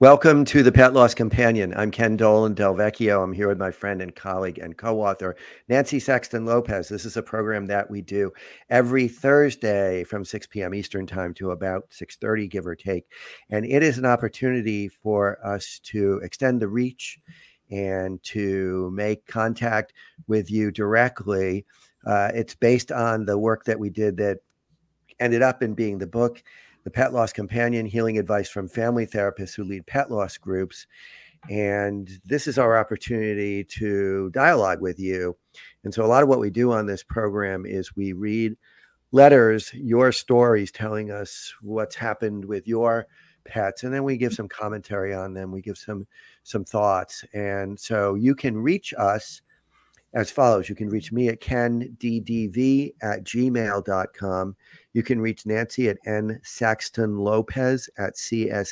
Welcome to the Pet Loss Companion. I'm Ken Dolan Del Vecchio. I'm here with my friend and colleague and co-author Nancy Saxton Lopez. This is a program that we do every Thursday from 6 p.m. Eastern Time to about 6:30, give or take, and it is an opportunity for us to extend the reach and to make contact with you directly. Uh, it's based on the work that we did that ended up in being the book the Pet Loss Companion Healing Advice from Family Therapists Who Lead Pet Loss Groups. And this is our opportunity to dialogue with you. And so, a lot of what we do on this program is we read letters, your stories telling us what's happened with your pets and then we give some commentary on them we give some some thoughts and so you can reach us as follows. You can reach me at kenddv at gmail.com. You can reach Nancy at n saxton lopez at csmpc.com.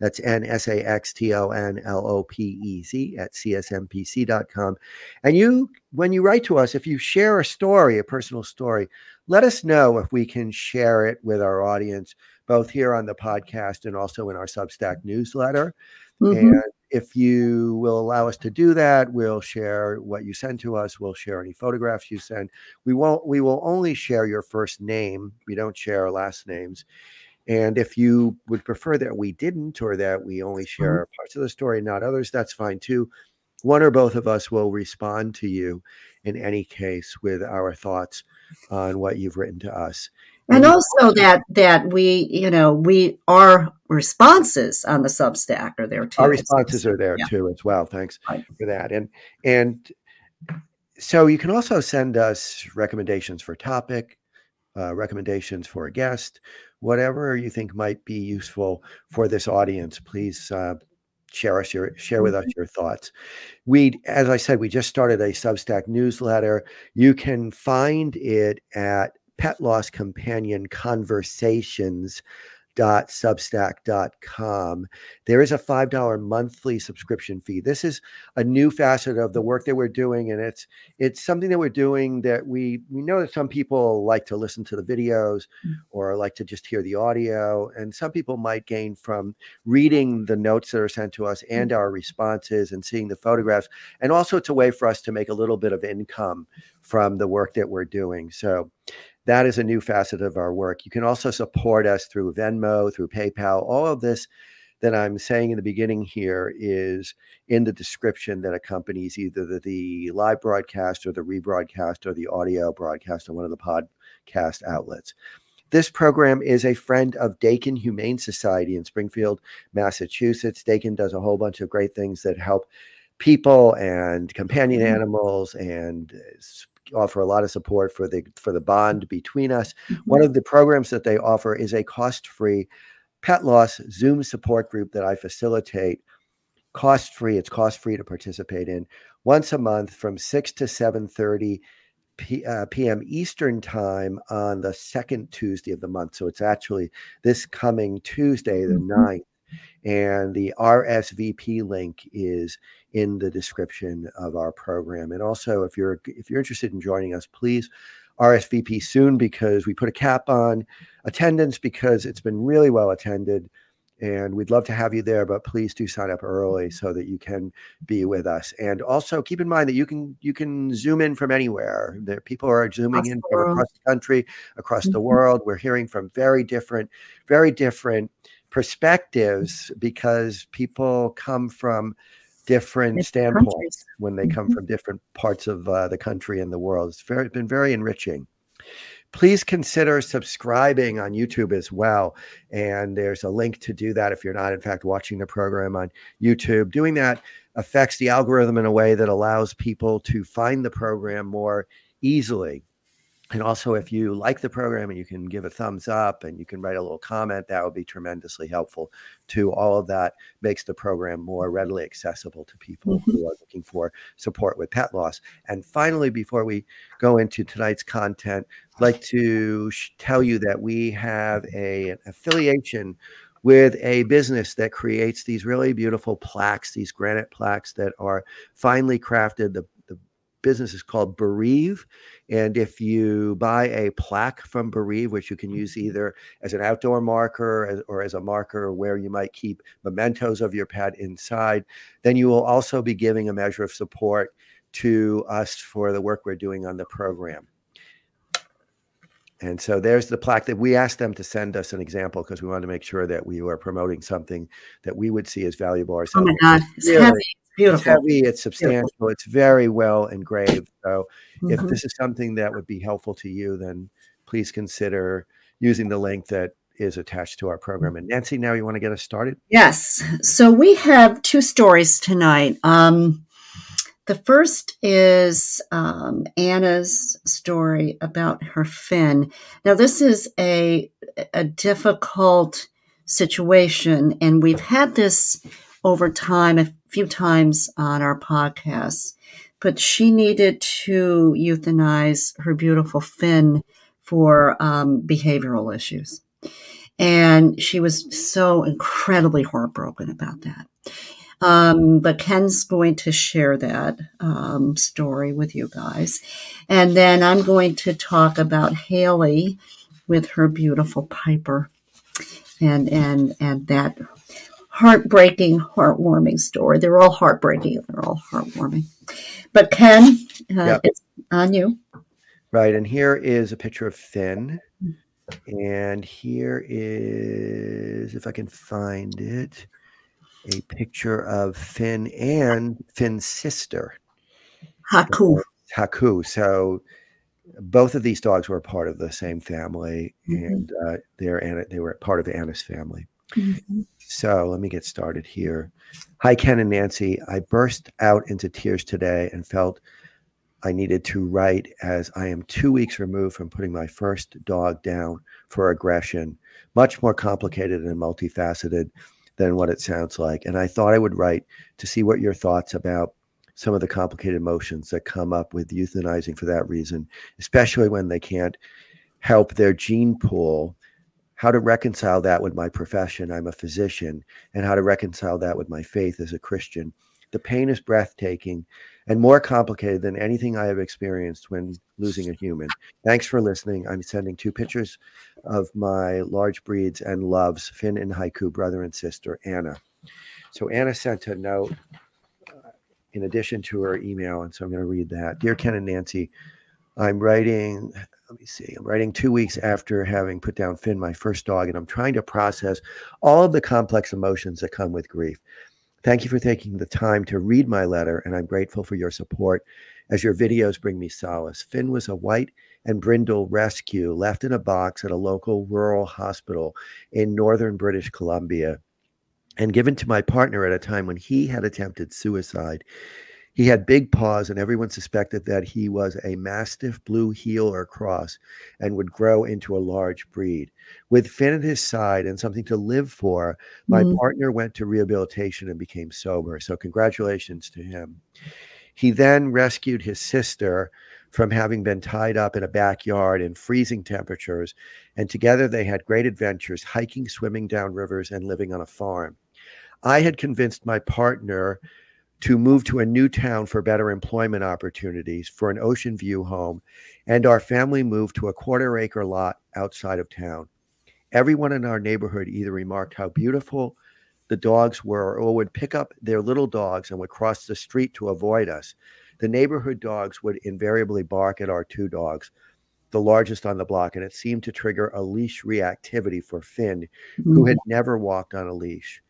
That's N S A X T O N L O P E Z at csmpc.com. And you, when you write to us, if you share a story, a personal story, let us know if we can share it with our audience, both here on the podcast and also in our Substack newsletter. Mm-hmm. And if you will allow us to do that, we'll share what you send to us. We'll share any photographs you send. We won't. We will only share your first name. We don't share last names. And if you would prefer that we didn't, or that we only mm-hmm. share mm-hmm. parts of the story, not others, that's fine too. One or both of us will respond to you in any case with our thoughts on what you've written to us and also that that we you know we our responses on the substack are there too. Our responses are there yeah. too as well. Thanks right. for that. And and so you can also send us recommendations for topic uh, recommendations for a guest whatever you think might be useful for this audience. Please uh, share us your share with us mm-hmm. your thoughts. We as i said we just started a substack newsletter. You can find it at pet loss companion conversations substack.com there is a $5 monthly subscription fee this is a new facet of the work that we're doing and it's it's something that we're doing that we we know that some people like to listen to the videos mm. or like to just hear the audio and some people might gain from reading the notes that are sent to us and mm. our responses and seeing the photographs and also it's a way for us to make a little bit of income from the work that we're doing so that is a new facet of our work. You can also support us through Venmo, through PayPal. All of this that I'm saying in the beginning here is in the description that accompanies either the, the live broadcast or the rebroadcast or the audio broadcast on one of the podcast outlets. This program is a friend of Dakin Humane Society in Springfield, Massachusetts. Dakin does a whole bunch of great things that help people and companion mm-hmm. animals and offer a lot of support for the for the bond between us. Mm-hmm. One of the programs that they offer is a cost-free pet loss Zoom support group that I facilitate. Cost free. It's cost free to participate in once a month from six to seven thirty P, uh, p.m. Eastern time on the second Tuesday of the month. So it's actually this coming Tuesday, the mm-hmm. 9th and the RSVP link is in the description of our program. And also, if you're if you're interested in joining us, please RSVP soon because we put a cap on attendance because it's been really well attended. And we'd love to have you there, but please do sign up early so that you can be with us. And also keep in mind that you can you can zoom in from anywhere. There people are zooming in from across the country, across mm-hmm. the world. We're hearing from very different, very different perspectives because people come from different standpoints countries. when they come mm-hmm. from different parts of uh, the country and the world. It's very been very enriching. Please consider subscribing on YouTube as well. And there's a link to do that if you're not, in fact, watching the program on YouTube. Doing that affects the algorithm in a way that allows people to find the program more easily and also if you like the program and you can give a thumbs up and you can write a little comment that would be tremendously helpful to all of that makes the program more readily accessible to people mm-hmm. who are looking for support with pet loss and finally before we go into tonight's content i'd like to sh- tell you that we have a, an affiliation with a business that creates these really beautiful plaques these granite plaques that are finely crafted the business is called Bereave. And if you buy a plaque from Bereave, which you can use mm-hmm. either as an outdoor marker or as a marker where you might keep mementos of your pet inside, then you will also be giving a measure of support to us for the work we're doing on the program. And so there's the plaque that we asked them to send us an example because we wanted to make sure that we were promoting something that we would see as valuable ourselves. Oh my God, it's really, heavy. It's beautiful. It's heavy. It's substantial. Beautiful. It's very well engraved. So mm-hmm. if this is something that would be helpful to you, then please consider using the link that is attached to our program. And Nancy, now you want to get us started? Yes. So we have two stories tonight. Um, the first is um, Anna's story about her Finn. Now, this is a, a difficult situation, and we've had this over time a few times on our podcast. But she needed to euthanize her beautiful Finn for um, behavioral issues. And she was so incredibly heartbroken about that. Um, but Ken's going to share that um, story with you guys. And then I'm going to talk about Hailey with her beautiful Piper and, and, and that heartbreaking, heartwarming story. They're all heartbreaking. They're all heartwarming. But Ken, uh, yep. it's on you. Right. And here is a picture of Finn. And here is, if I can find it, a picture of Finn and Finn's sister, Haku. Haku. So both of these dogs were part of the same family, mm-hmm. and uh, they're they were part of Anna's family. Mm-hmm. So let me get started here. Hi, Ken and Nancy. I burst out into tears today and felt I needed to write as I am two weeks removed from putting my first dog down for aggression, much more complicated and multifaceted than what it sounds like. And I thought I would write to see what your thoughts about some of the complicated emotions that come up with euthanizing for that reason, especially when they can't help their gene pool. How to reconcile that with my profession? I'm a physician, and how to reconcile that with my faith as a Christian. The pain is breathtaking and more complicated than anything I have experienced when losing a human. Thanks for listening. I'm sending two pictures of my large breeds and loves, Finn and Haiku, brother and sister, Anna. So Anna sent a note uh, in addition to her email, and so I'm going to read that. Dear Ken and Nancy, I'm writing, let me see, I'm writing two weeks after having put down Finn, my first dog, and I'm trying to process all of the complex emotions that come with grief. Thank you for taking the time to read my letter, and I'm grateful for your support as your videos bring me solace. Finn was a white and brindle rescue left in a box at a local rural hospital in northern British Columbia and given to my partner at a time when he had attempted suicide. He had big paws, and everyone suspected that he was a Mastiff Blue Heeler or cross and would grow into a large breed. With Finn at his side and something to live for, my mm. partner went to rehabilitation and became sober. So, congratulations to him. He then rescued his sister from having been tied up in a backyard in freezing temperatures, and together they had great adventures hiking, swimming down rivers, and living on a farm. I had convinced my partner to move to a new town for better employment opportunities for an ocean view home, and our family moved to a quarter acre lot outside of town. Everyone in our neighborhood either remarked how beautiful the dogs were or would pick up their little dogs and would cross the street to avoid us. The neighborhood dogs would invariably bark at our two dogs, the largest on the block, and it seemed to trigger a leash reactivity for Finn, who mm. had never walked on a leash.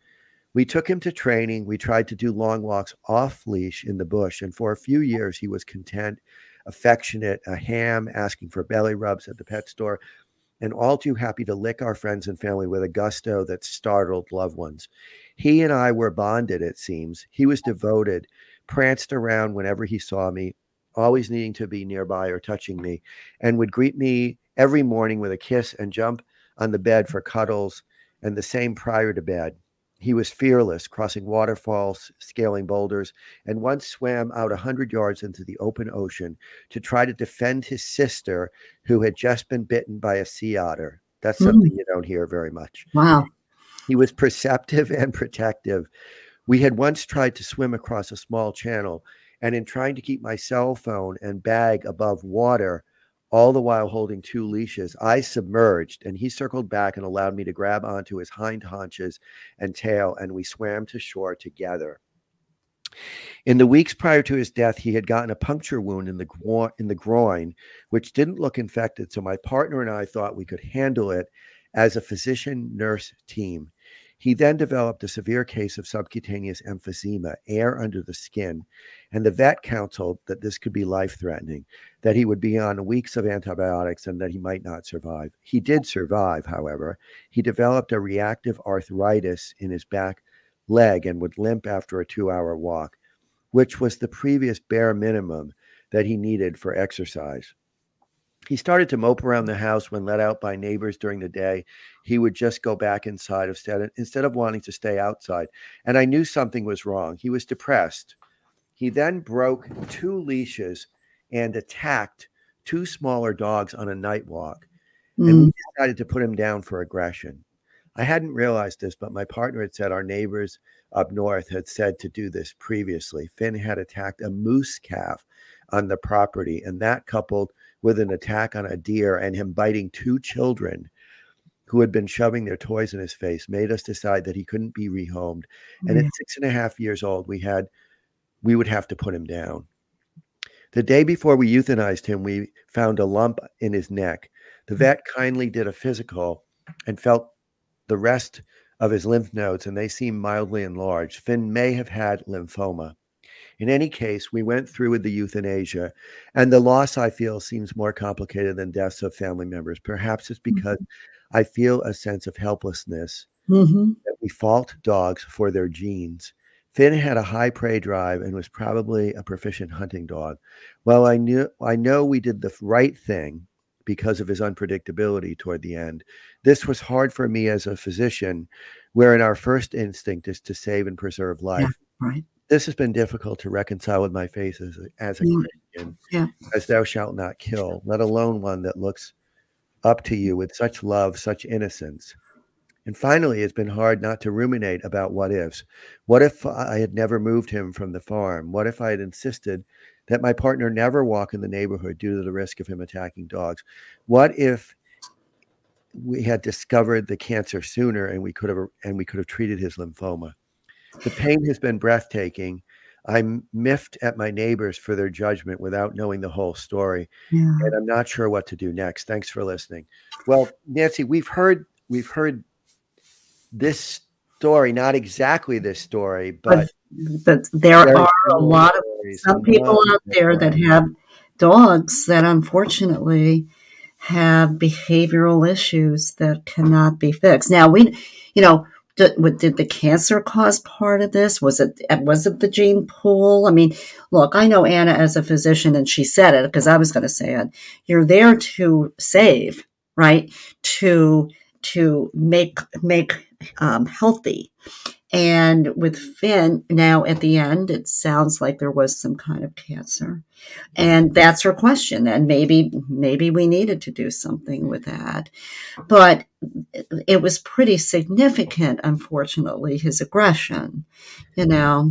We took him to training. We tried to do long walks off leash in the bush. And for a few years, he was content, affectionate, a ham, asking for belly rubs at the pet store, and all too happy to lick our friends and family with a gusto that startled loved ones. He and I were bonded, it seems. He was devoted, pranced around whenever he saw me, always needing to be nearby or touching me, and would greet me every morning with a kiss and jump on the bed for cuddles, and the same prior to bed. He was fearless, crossing waterfalls, scaling boulders, and once swam out a hundred yards into the open ocean to try to defend his sister, who had just been bitten by a sea otter. That's something mm. you don't hear very much. Wow. He was perceptive and protective. We had once tried to swim across a small channel, And in trying to keep my cell phone and bag above water, all the while holding two leashes, I submerged and he circled back and allowed me to grab onto his hind haunches and tail, and we swam to shore together. In the weeks prior to his death, he had gotten a puncture wound in the gro- in the groin, which didn't look infected. So my partner and I thought we could handle it as a physician nurse team. He then developed a severe case of subcutaneous emphysema, air under the skin, and the vet counseled that this could be life threatening, that he would be on weeks of antibiotics and that he might not survive. He did survive, however. He developed a reactive arthritis in his back leg and would limp after a two hour walk, which was the previous bare minimum that he needed for exercise. He started to mope around the house when let out by neighbors during the day. He would just go back inside instead, instead of wanting to stay outside. And I knew something was wrong. He was depressed. He then broke two leashes and attacked two smaller dogs on a night walk. And Mm, we decided to put him down for aggression. I hadn't realized this, but my partner had said our neighbors up north had said to do this previously. Finn had attacked a moose calf on the property, and that coupled with an attack on a deer and him biting two children who had been shoving their toys in his face made us decide that he couldn't be rehomed. And yeah. at mm. six and a half years old, we had we would have to put him down. The day before we euthanized him, we found a lump in his neck. The mm. vet kindly did a physical and felt the rest of his lymph nodes, and they seemed mildly enlarged. Finn may have had lymphoma. In any case, we went through with the euthanasia, and the loss I feel seems more complicated than deaths of family members. Perhaps it's because I feel a sense of helplessness hmm that we fault dogs for their genes. Finn had a high prey drive and was probably a proficient hunting dog. Well, I knew I know we did the right thing because of his unpredictability toward the end. This was hard for me as a physician, wherein our first instinct is to save and preserve life. Right. This has been difficult to reconcile with my faith as a, as a Yeah. Christian, Yeah. as thou shalt not kill, let alone one that looks up to you with such love, such innocence. And finally, it's been hard not to ruminate about what ifs. What if I had never moved him from the farm? What if I had insisted that my partner never walk in the neighborhood due to the risk of him attacking dogs? What if we had discovered the cancer sooner and we could have and we could have treated his lymphoma? The pain has been breathtaking. I'm miffed at my neighbors for their judgment without knowing the whole story Yeah. and I'm not sure what to do next. Thanks for listening. Well, Nancy, we've heard we've heard this story, not exactly this story, but But there very are a lot of some people out there that have dogs that unfortunately have behavioral issues that cannot be fixed. Now we, you know, did, did the cancer cause part of this? Was it was it the gene pool? I mean, look, I know Anna as a physician, and she said it because I was going to say it. You're there to save, right? To to make make um, healthy. And with Finn, now at the end, it sounds like there was some kind of cancer, and that's her question. And maybe maybe we needed to do something with that, but it, was pretty significant. Unfortunately, his aggression, you know,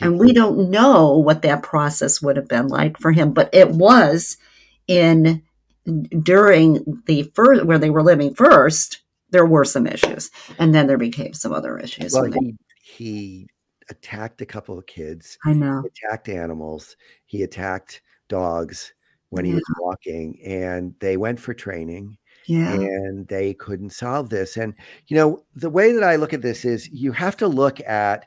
and we don't know what that process would have been like for him, but it was in during the first where they were living first there were some issues and then there became some other issues Well, he, he attacked a couple of kids, i know attacked animals, he attacked dogs when he Yeah. was walking, and they went for training. yeah and they couldn't solve this. And you know, the way that I look at this is you have to look at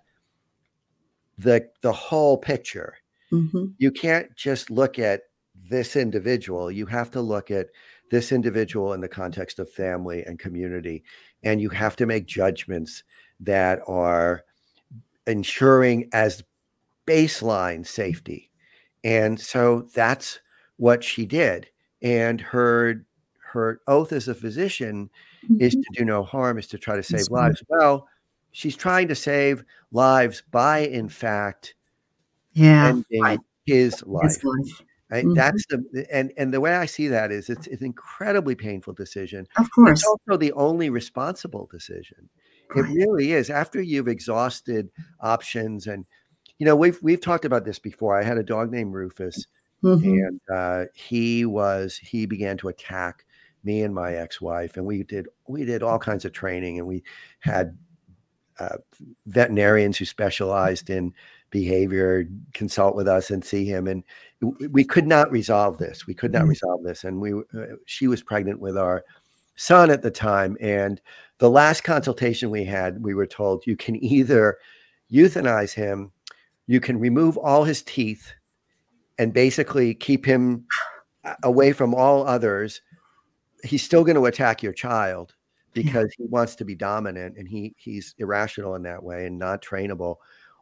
the the whole picture. hmm You can't just look at this individual. You have to look at this individual in the context of family and community, and you have to make judgments that are ensuring as baseline safety. And so that's what she did. And her her oath as a physician is to do no harm, is to try to save Mm-hmm. That's right. lives. Well, she's trying to save lives by, in fact, yeah ending right. his life. his life Right? Mhm. That's the and and the way I see that is it's, it's an incredibly painful decision. of course It's also the only responsible decision. It really is. After you've exhausted options and you know, we've we've talked about this before. I had a dog named Rufus, Mhm. and uh, he was he began to attack me and my ex-wife, and we did we did all kinds of training, and we had uh, veterinarians who specialized in behavior consult with us and see him, and we could not resolve this. We could not Mhm. resolve this, and we uh, she was pregnant with our son at the time, and the last consultation we had, we were told you can either euthanize him, you can remove all his teeth, and basically keep him away from all others. He's still going to attack your child because he wants to be dominant and he he's irrational in that way and not trainable.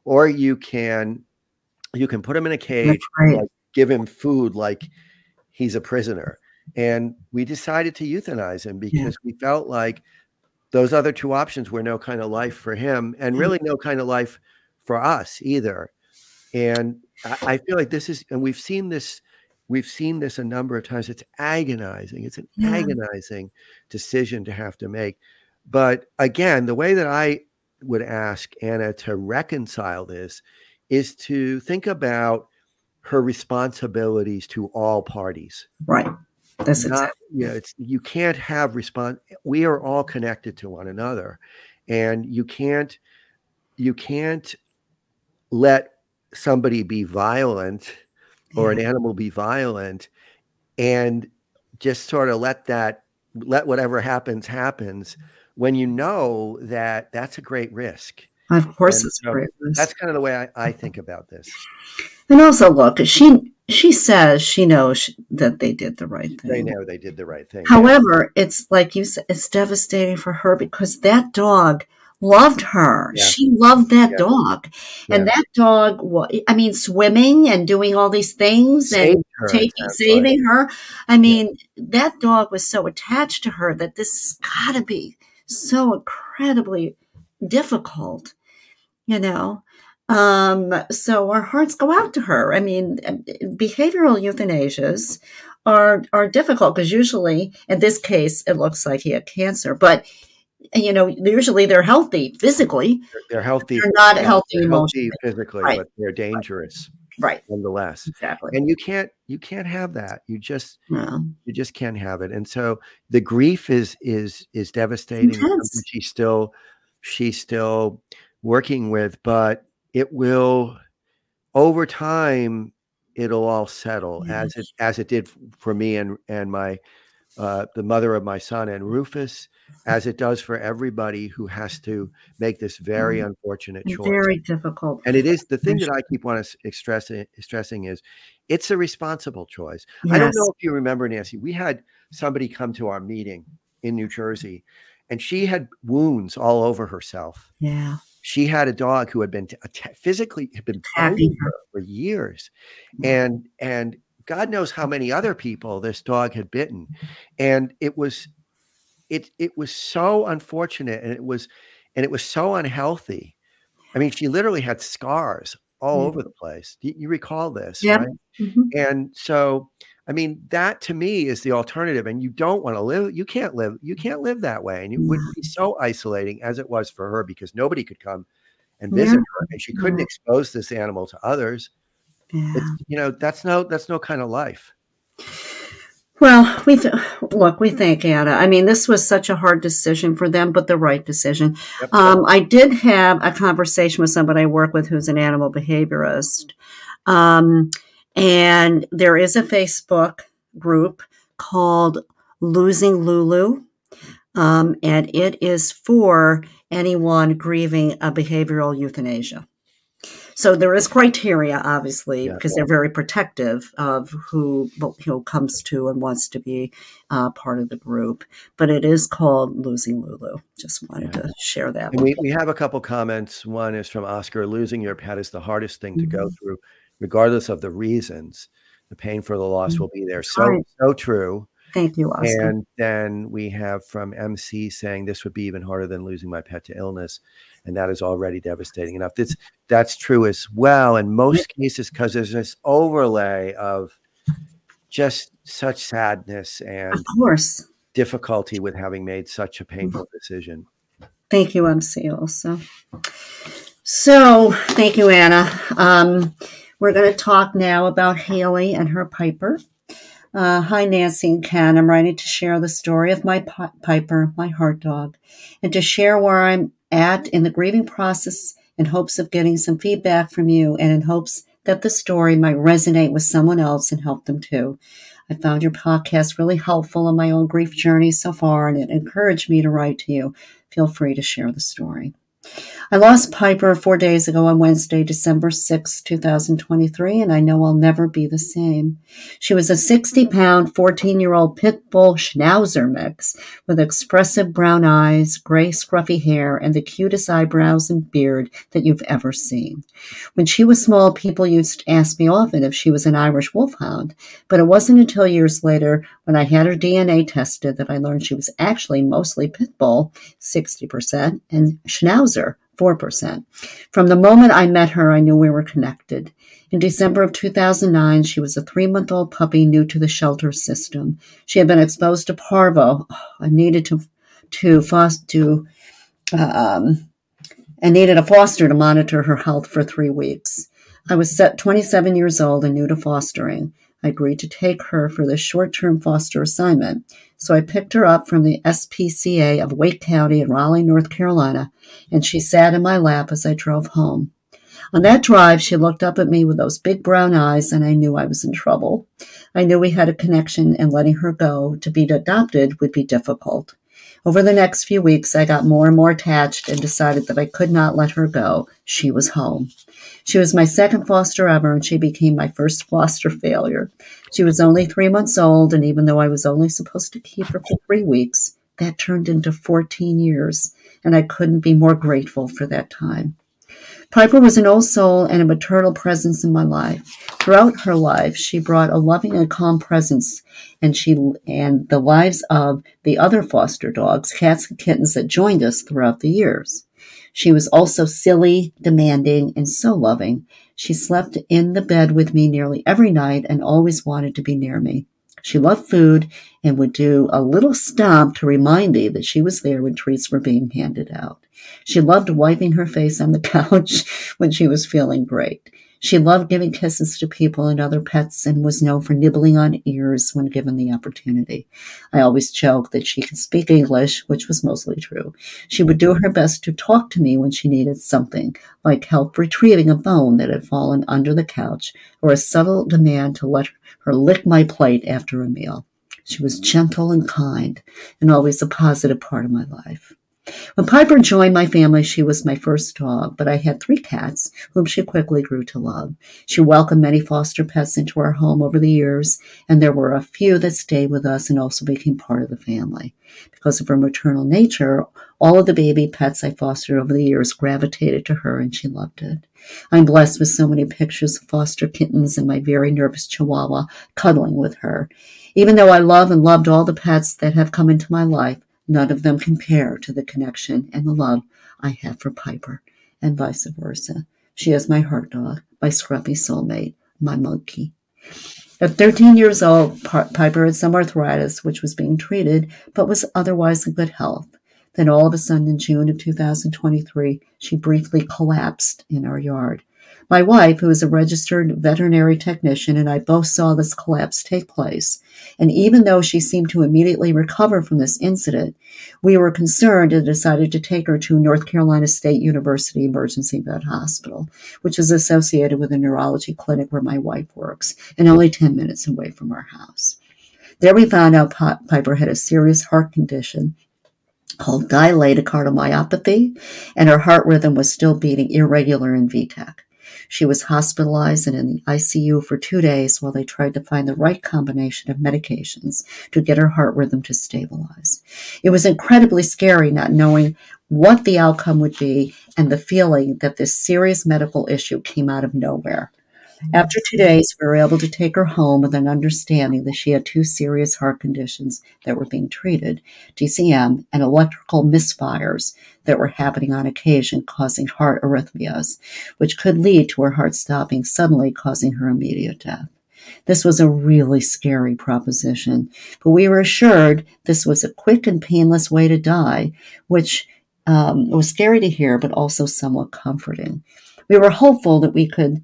Or you can you can put him in a cage right. like give him food like he's a prisoner. And we decided to euthanize him because we felt like those other two options were no kind of life for him and really no kind of life for us either. And I, I feel like this is, and we've seen this, we've seen this a number of times. It's agonizing. It's an Yeah. agonizing decision to have to make. But again, the way that I would ask Anna to reconcile this is to think about her responsibilities to all parties. Right. That's Not, exactly. you know, it's you can't have response. We are all connected to one another, and you can't you can't let somebody be violent or an animal be violent and just sort of let that let whatever happens happens when you know that that's a great risk Of course, And it's so great. risk. that's kind of the way I, I think about this And also, look, she she says she knows that they did the right thing. they know they did the right thing However, it's like you said, it's devastating for her because that dog loved her. Yeah. She loved that Yeah. dog. And Yeah. that dog, I mean, swimming and doing all these things and Saved her taking, saving her. I mean, that dog was so attached to her that this has got to be so incredibly difficult, you know. Um, so our hearts go out to her. I mean, behavioral euthanasias are are difficult because usually, in this case, it looks like he had cancer, but you know, usually they're healthy physically. they're healthy They're not yeah, healthy they're emotionally. physically Right. but they're dangerous Right. nonetheless Exactly. and you can't you can't have that you just Yeah. you just can't have it and so the grief is is is devastating she's still she's still working with but it will over time it'll all settle as it as it did for me and and my uh, the mother of my son and Rufus, as it does for everybody who has to make this very unfortunate choice. Very difficult. And it is the thing Yes. that I keep wanting to stress stressing is it's a responsible choice. I don't know if you remember, Nancy. We had somebody come to our meeting in New Jersey, and she had wounds all over herself. Yeah. She had a dog who had been t- physically had been Attacking biting her for years, and and God knows how many other people this dog had bitten, and it was it it was so unfortunate, and it was and it was so unhealthy. I mean, she literally had scars all Yeah. over the place. You, you recall this, Yep. right? Mhm. And so, I mean, that to me is the alternative. And you don't want to live, you can't live, you can't live that way. And it would be so isolating as it was for her because nobody could come and visit Yeah. her and she couldn't Yeah. expose this animal to others. Yeah. It's, you know, that's no, that's no kind of life. Well, we th- look. We thank Anna. I mean, this was such a hard decision for them, but the right decision. Yep. Um, I did have a conversation with somebody I work with who's an animal behaviorist, um, and there is a Facebook group called Losing Lulu, um, and it is for anyone grieving a behavioral euthanasia. So there is criteria, obviously, Yeah. because they're very protective of who who comes to and wants to be uh, part of the group. But it is called Losing Lulu. Just wanted to share that. We, we have a couple comments. One is from Oscar losing your pet is the hardest thing to go Mhm. through, regardless of the reasons. The pain for the loss Mhm. will be there. So, Right. so true. Thank you, Oscar. And then we have from MC saying this would be even harder than losing my pet to illness, and that is already devastating enough. That's that's true as well in most cases because there's this overlay of just such sadness and of course. difficulty with having made such a painful decision. Thank you, MC, also. So, thank you, Anna. Um, we're going to talk now about Hailey and her Piper. Uh, hi, Nancy and Ken. I'm writing to share the story of my pi- Piper, my heart dog, and to share where I'm at in the grieving process in hopes of getting some feedback from you and in hopes that the story might resonate with someone else and help them too. I found your podcast really helpful in my own grief journey so far, and it encouraged me to write to you. Feel free to share the story. I lost Piper four days ago on Wednesday, December 6, 2023, and I know I'll never be the same. She was a 60 pound, 14 year old pit bull schnauzer mix with expressive brown eyes, gray, scruffy hair, and the cutest eyebrows and beard that you've ever seen. When she was small, people used to ask me often if she was an Irish wolfhound, but it wasn't until years later when I had her DNA tested that I learned she was actually mostly pit bull, 60%, and schnauzer, 4%. From the moment I met her, I knew we were connected. In December of 2009, she was a three month old puppy new to the shelter system. She had been exposed to parvo I needed to, to, foster, to um, and needed a foster to monitor her health for three weeks. I was set 27 years old and new to fostering. I agreed to take her for this short term foster assignment. So I picked her up from the SPCA of Wake County in Raleigh, North Carolina, and she sat in my lap as I drove home. On that drive, she looked up at me with those big brown eyes, and I knew I was in trouble. I knew we had a connection, and letting her go to be adopted would be difficult. Over the next few weeks, I got more and more attached and decided that I could not let her go. She was home. She was my second foster ever, and she became my first foster failure. She was only three months old, and even though I was only supposed to keep her for three weeks, that turned into 14 years, and I couldn't be more grateful for that time. Piper was an old soul and a maternal presence in my life. Throughout her life, she brought a loving and calm presence, and she and the lives of the other foster dogs, cats and kittens that joined us throughout the years. She was also silly, demanding, and so loving. She slept in the bed with me nearly every night and always wanted to be near me. She loved food and would do a little stomp to remind me that she was there when treats were being handed out. She loved wiping her face on the couch when she was feeling great. She loved giving kisses to people and other pets and was known for nibbling on ears when given the opportunity. I always joked that she could speak English, which was mostly true. She would do her best to talk to me when she needed something, like help retrieving a bone that had fallen under the couch or a subtle demand to let her lick my plate after a meal. She was gentle and kind and always a positive part of my life. When Piper joined my family, she was my first dog, but I had three cats, whom she quickly grew to love. She welcomed many foster pets into our home over the years, and there were a few that stayed with us and also became part of the family. Because of her maternal nature, all of the baby pets I fostered over the years gravitated to her, and she loved it. I'm blessed with so many pictures of foster kittens and my very nervous chihuahua cuddling with her. Even though I love and loved all the pets that have come into my life, None of them compare to the connection and the love I have for Piper, and vice versa. She is my heart dog, my scruffy soulmate, my monkey. At 13 years old, Piper had some arthritis, which was being treated, but was otherwise in good health. Then, all of a sudden, in June of 2023, she briefly collapsed in our yard. My wife, who is a registered veterinary technician, and I both saw this collapse take place. And even though she seemed to immediately recover from this incident, we were concerned and decided to take her to North Carolina State University Emergency Vet Hospital, which is associated with a neurology clinic where my wife works and only 10 minutes away from our house. There we found out Piper had a serious heart condition called dilated cardiomyopathy, and her heart rhythm was still beating irregular in VTach. She was hospitalized and in the ICU for two days while they tried to find the right combination of medications to get her heart rhythm to stabilize. It was incredibly scary not knowing what the outcome would be and the feeling that this serious medical issue came out of nowhere. After two days, we were able to take her home with an understanding that she had two serious heart conditions that were being treated DCM and electrical misfires that were happening on occasion, causing heart arrhythmias, which could lead to her heart stopping suddenly, causing her immediate death. This was a really scary proposition, but we were assured this was a quick and painless way to die, which um, was scary to hear, but also somewhat comforting. We were hopeful that we could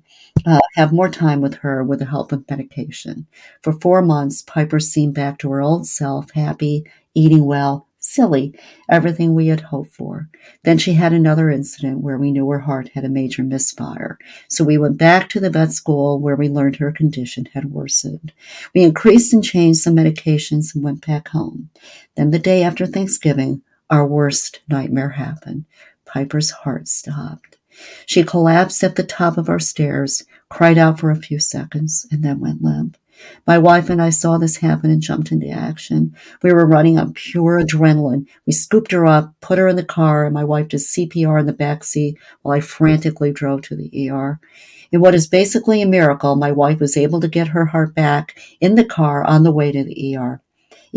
have more time with her with the help of medication. For four months, Piper seemed back to her old self, happy, eating well, silly, everything we had hoped for. Then she had another incident where we knew her heart had a major misfire. So we went back to the vet school where we learned her condition had worsened. We increased and changed some medications and went back home. Then the day after Thanksgiving, our worst nightmare happened. Piper's heart stopped. She collapsed at the top of our stairs, cried out for a few seconds, and then went limp. My wife and I saw this happen and jumped into action. We were running on pure adrenaline. We scooped her up, put her in the car, and my wife did CPR in the back seat while I frantically drove to the ER. In what is basically a miracle, my wife was able to get her heart back in the car on the way to the ER.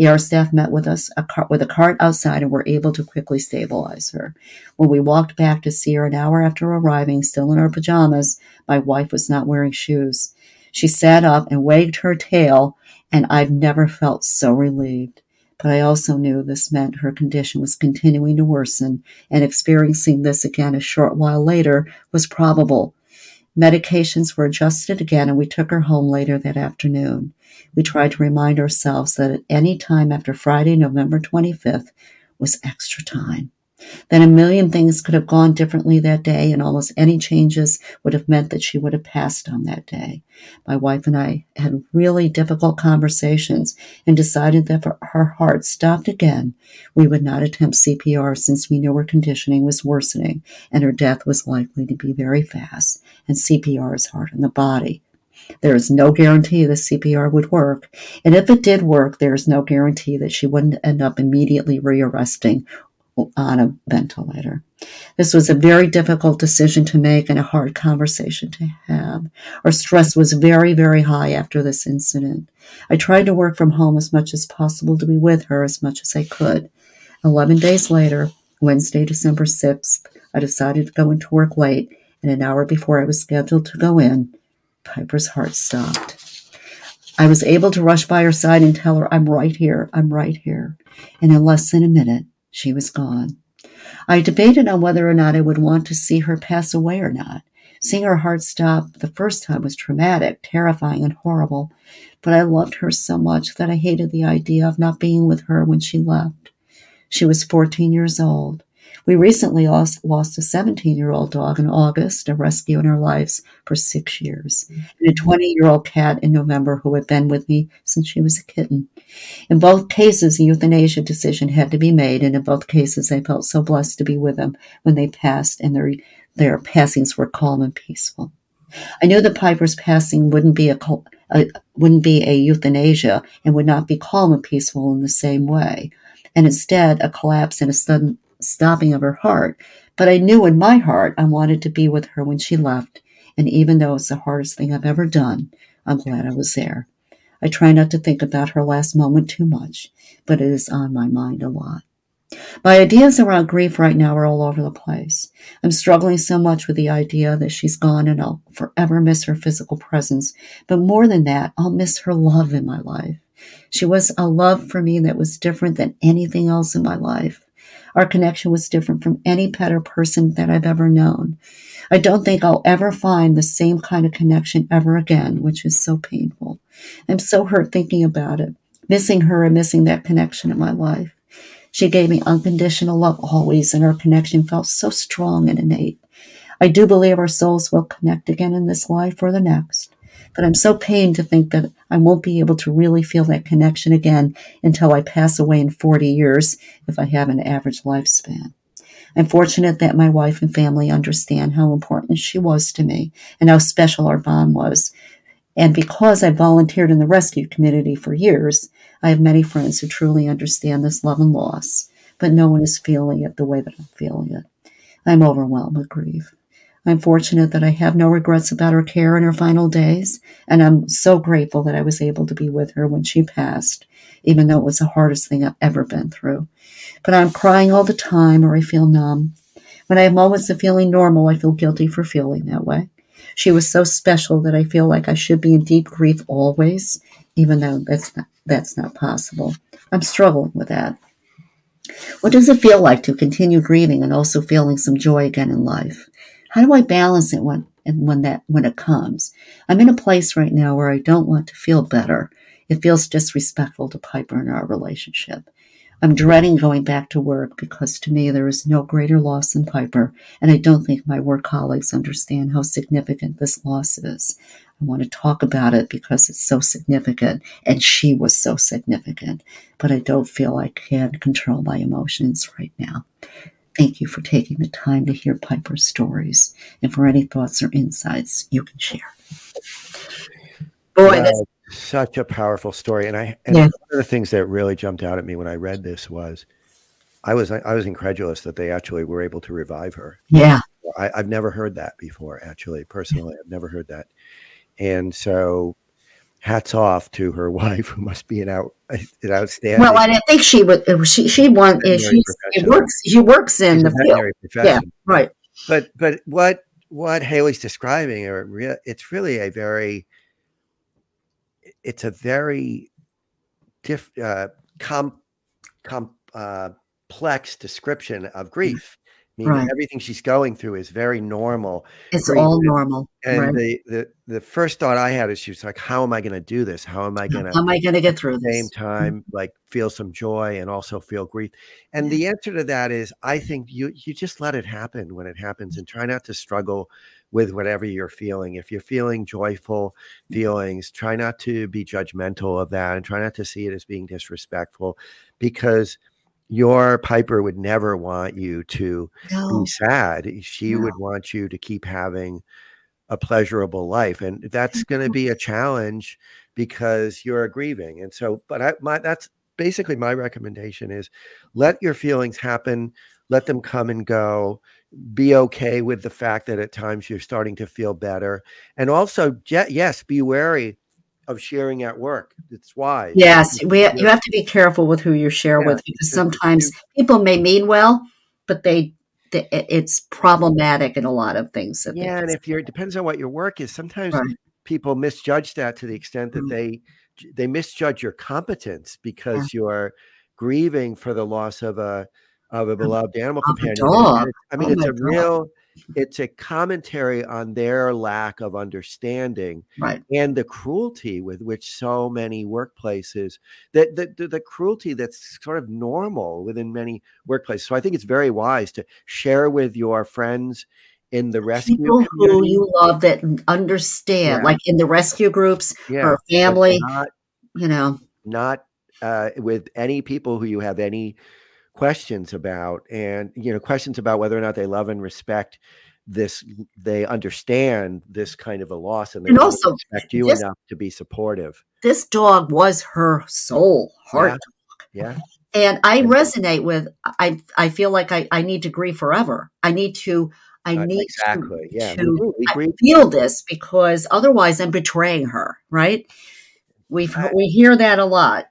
ER staff met with us a car, with a cart outside and were able to quickly stabilize her. When we walked back to see her an hour after arriving, still in her pajamas, my wife was not wearing shoes. She sat up and wagged her tail, and I've never felt so relieved. But I also knew this meant her condition was continuing to worsen, and experiencing this again a short while later was probable. Medications were adjusted again, and we took her home later that afternoon. We tried to remind ourselves that at any time after Friday, November 25th, was extra time. Then a million things could have gone differently that day, and almost any changes would have meant that she would have passed on that day. My wife and I had really difficult conversations and decided that if her heart stopped again, we would not attempt CPR since we knew her conditioning was worsening and her death was likely to be very fast, and CPR is hard on the body. There is no guarantee the CPR would work, and if it did work, there is no guarantee that she wouldn't end up immediately rearresting on a ventilator. This was a very difficult decision to make and a hard conversation to have. Our stress was very, very high after this incident. I tried to work from home as much as possible to be with her as much as I could. Eleven days later, Wednesday, December 6th, I decided to go into work late, and an hour before I was scheduled to go in, Piper's heart stopped. I was able to rush by her side and tell her, I'm right here, I'm right here. And in less than a minute, she was gone. I debated on whether or not I would want to see her pass away or not. Seeing her heart stop the first time was traumatic, terrifying, and horrible, but I loved her so much that I hated the idea of not being with her when she left. She was 14 years old. We recently lost a 17 year old dog in August, a rescue in our lives for six years, and a 20 year old cat in November who had been with me since she was a kitten. In both cases, a euthanasia decision had to be made, and in both cases, I felt so blessed to be with them when they passed, and their, their passings were calm and peaceful. I knew that Piper's passing wouldn't be a, a wouldn't be a euthanasia and would not be calm and peaceful in the same way, and instead a collapse and a sudden stopping of her heart. But I knew in my heart I wanted to be with her when she left. And even though it's the hardest thing I've ever done, I'm glad I was there. I try not to think about her last moment too much, but it is on my mind a lot. My ideas around grief right now are all over the place. I'm struggling so much with the idea that she's gone and I'll forever miss her physical presence. But more than that, I'll miss her love in my life. She was a love for me that was different than anything else in my life. Our connection was different from any pet or person that I've ever known. I don't think I'll ever find the same kind of connection ever again, which is so painful. I'm so hurt thinking about it, missing her and missing that connection in my life. She gave me unconditional love always, and our connection felt so strong and innate. I do believe our souls will connect again in this life or the next. But I'm so pained to think that I won't be able to really feel that connection again until I pass away in 40 years if I have an average lifespan. I'm fortunate that my wife and family understand how important she was to me and how special our bond was. And because I volunteered in the rescue community for years, I have many friends who truly understand this love and loss, but no one is feeling it the way that I'm feeling it. I'm overwhelmed with grief. I'm fortunate that I have no regrets about her care in her final days, and I'm so grateful that I was able to be with her when she passed, even though it was the hardest thing I've ever been through. But I'm crying all the time or I feel numb. When I have moments of feeling normal, I feel guilty for feeling that way. She was so special that I feel like I should be in deep grief always, even though that's not, that's not possible. I'm struggling with that. What does it feel like to continue grieving and also feeling some joy again in life? How do I balance it when and when that when it comes? I'm in a place right now where I don't want to feel better. It feels disrespectful to Piper in our relationship. I'm dreading going back to work because to me there is no greater loss than Piper, and I don't think my work colleagues understand how significant this loss is. I want to talk about it because it's so significant, and she was so significant, but I don't feel I can control my emotions right now. Thank you for taking the time to hear Piper's stories and for any thoughts or insights you can share. Boy, wow, such a powerful story. And I and yeah. one of the things that really jumped out at me when I read this was I was I was incredulous that they actually were able to revive her. Yeah. I, have never heard that before, actually, personally. I've never heard that. And so hats off to her wife, who must be an out an outstanding. Well, I think she would. She she won. She, she works. She works in She's the field. Profession. Yeah, right. But but what what Hailey's describing, or it's really a very, it's a very diff, uh, com, com, uh, complex description of grief mean, right. everything she's going through is very normal. It's all normal. And right. the, the the first thought I had is she was like, "How am I going to do this? How am I going to? How am I going to get through this at the same mm-hmm. time, like feel some joy and also feel grief?" And yeah. the answer to that is, I think you you just let it happen when it happens, and try not to struggle with whatever you're feeling. If you're feeling joyful feelings, try not to be judgmental of that, and try not to see it as being disrespectful, because your Piper would never want you to no. be sad. She no. would want you to keep having a pleasurable life, and that's going to mm-hmm. be a challenge because you're grieving. And so, but I, my that's basically my recommendation is let your feelings happen, let them come and go. Be okay with the fact that at times you're starting to feel better, and also, yes, be wary of sharing at work. It's why. Yes, we you have to be careful with who you share yeah, with because sometimes people may mean well, but they, it's problematic in a lot of things. yeah, and if you're it depends on what your work is. Sometimes right. people misjudge that to the extent that mm-hmm. they they misjudge your competence because yeah. you're grieving for the loss of a of a beloved animal companion. I mean, oh it's a God. real it's a commentary on their lack of understanding right. and the cruelty with which so many workplaces that the, the, the, cruelty that's sort of normal within many workplaces so i think it's very wise to share with your friends in the rescue people who you love that understand yeah. like in the rescue groups yeah. or family not, you know not uh, with any people who you have any questions about and you know questions about whether or not they love and respect this they understand this kind of a loss and they and also respect you this, enough to be supportive this dog was her soul heart yeah, yeah. and i resonate with i i feel like i i need to grieve forever i need to I uh, need exactly. to, yeah, to we we feel this because otherwise I'm betraying her, right? We we hear that a lot.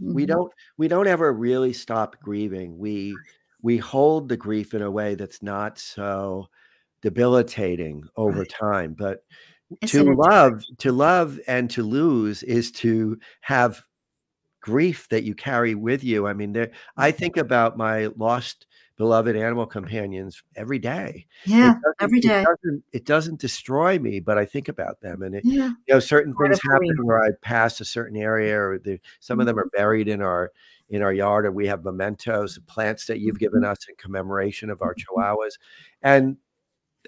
We mm-hmm. don't we don't ever really stop grieving. We we hold the grief in a way that's not so debilitating over right. time. But Isn't to love, to love and to lose is to have grief that you carry with you. I mean, there I think about my lost beloved animal companions every day. Yeah, every day. It doesn't, it doesn't, destroy me, but I think about them, and it, yeah. you know, certain Part things happen where I pass a certain area, or the, some mm-hmm. of them are buried in our in our yard, or we have mementos, plants that you've given mm-hmm. us in commemoration of our mm-hmm. chihuahuas, and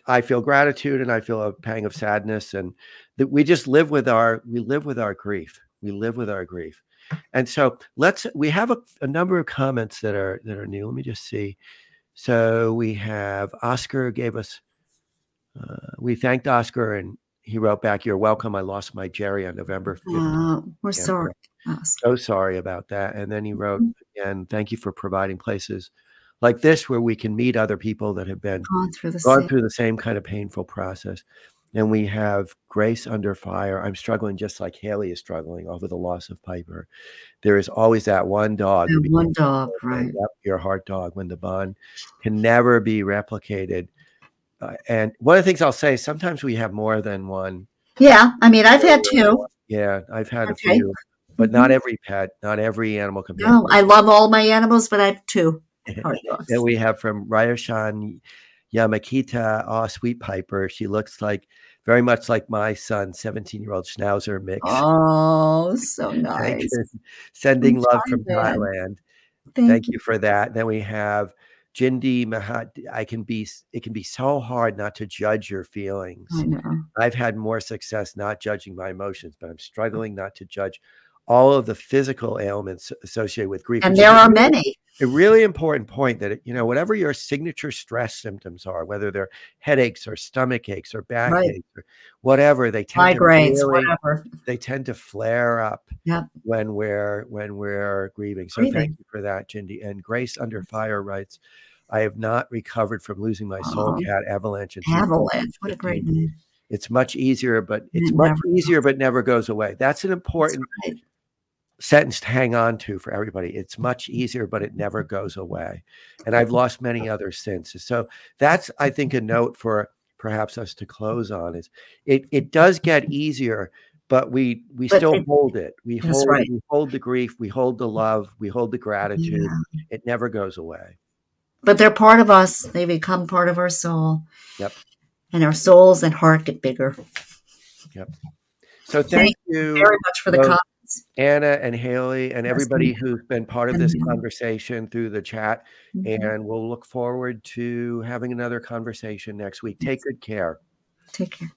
I feel gratitude and I feel a pang of sadness, and that we just live with our we live with our grief. We live with our grief. And so let's we have a, a, number of comments that are that are new. Let me just see. So we have Oscar gave us. Uh, we thanked Oscar and he wrote back, "You're welcome. I lost my Jerry on November 5th. Uh, we're sorry. So sorry about that." And then he wrote mm-hmm. again, "Thank you for providing places." Like this, where we can meet other people that have been gone through the, gone same. through the same kind of painful process and we have Grace under fire. I'm struggling just like Hailey is struggling over the loss of Piper. There is always that one dog. That one dog, right? Yep, your heart dog when the bond can never be replicated. Uh, and one of the things I'll say, sometimes we have more than one. Yeah, I mean, I've had two. Yeah, I've had okay. a few, but not mm-hmm. every pet, not every animal companion. No, I love all my animals, but I have two. art books. And we have from Ryoshan Yamakita, oh, Sweet Piper. She looks like very much like my son, 17 year old Schnauzer mix. Oh, so nice. Sending love from Thailand. Thank, Thank you. you for that. Then we have Jindi Mahat. I can be, it can be so hard not to judge your feelings. I know. I've had more success not judging my emotions, but I'm struggling not to judge all of the physical ailments associated with grief. And there are many. a really important point that you know whatever your signature stress symptoms are whether they're headaches or stomach aches or backaches or whatever they tend Migraines, to really, whatever. they tend to flare up when we're when we're grieving so Grieving. thank you for that jindy and grace under fire writes i have not recovered from losing my soul Oh. cat avalanche Avalanche. What a great name. it's much easier but it's It much easier but never goes away that's an important right. Sentence to hang on to for everybody. It's mm-hmm. much easier, but it never mm-hmm. goes away. And I've lost many others since. So that's, I think, a note for perhaps us to close on is it it does get easier, but we we But still it- hold it. We hold right. we hold the grief, we hold the mm-hmm. love, we hold the gratitude. Yeah. It never goes away. But they're part of us. They become part of our soul. Yep. And our souls and heart get bigger. Yep. So thank Thank you, Very much for the Well, Anna and Hailey, and everybody who's been part of this conversation through the chat. Mhm. And we'll look forward to having another conversation next week. Take good care. Take care.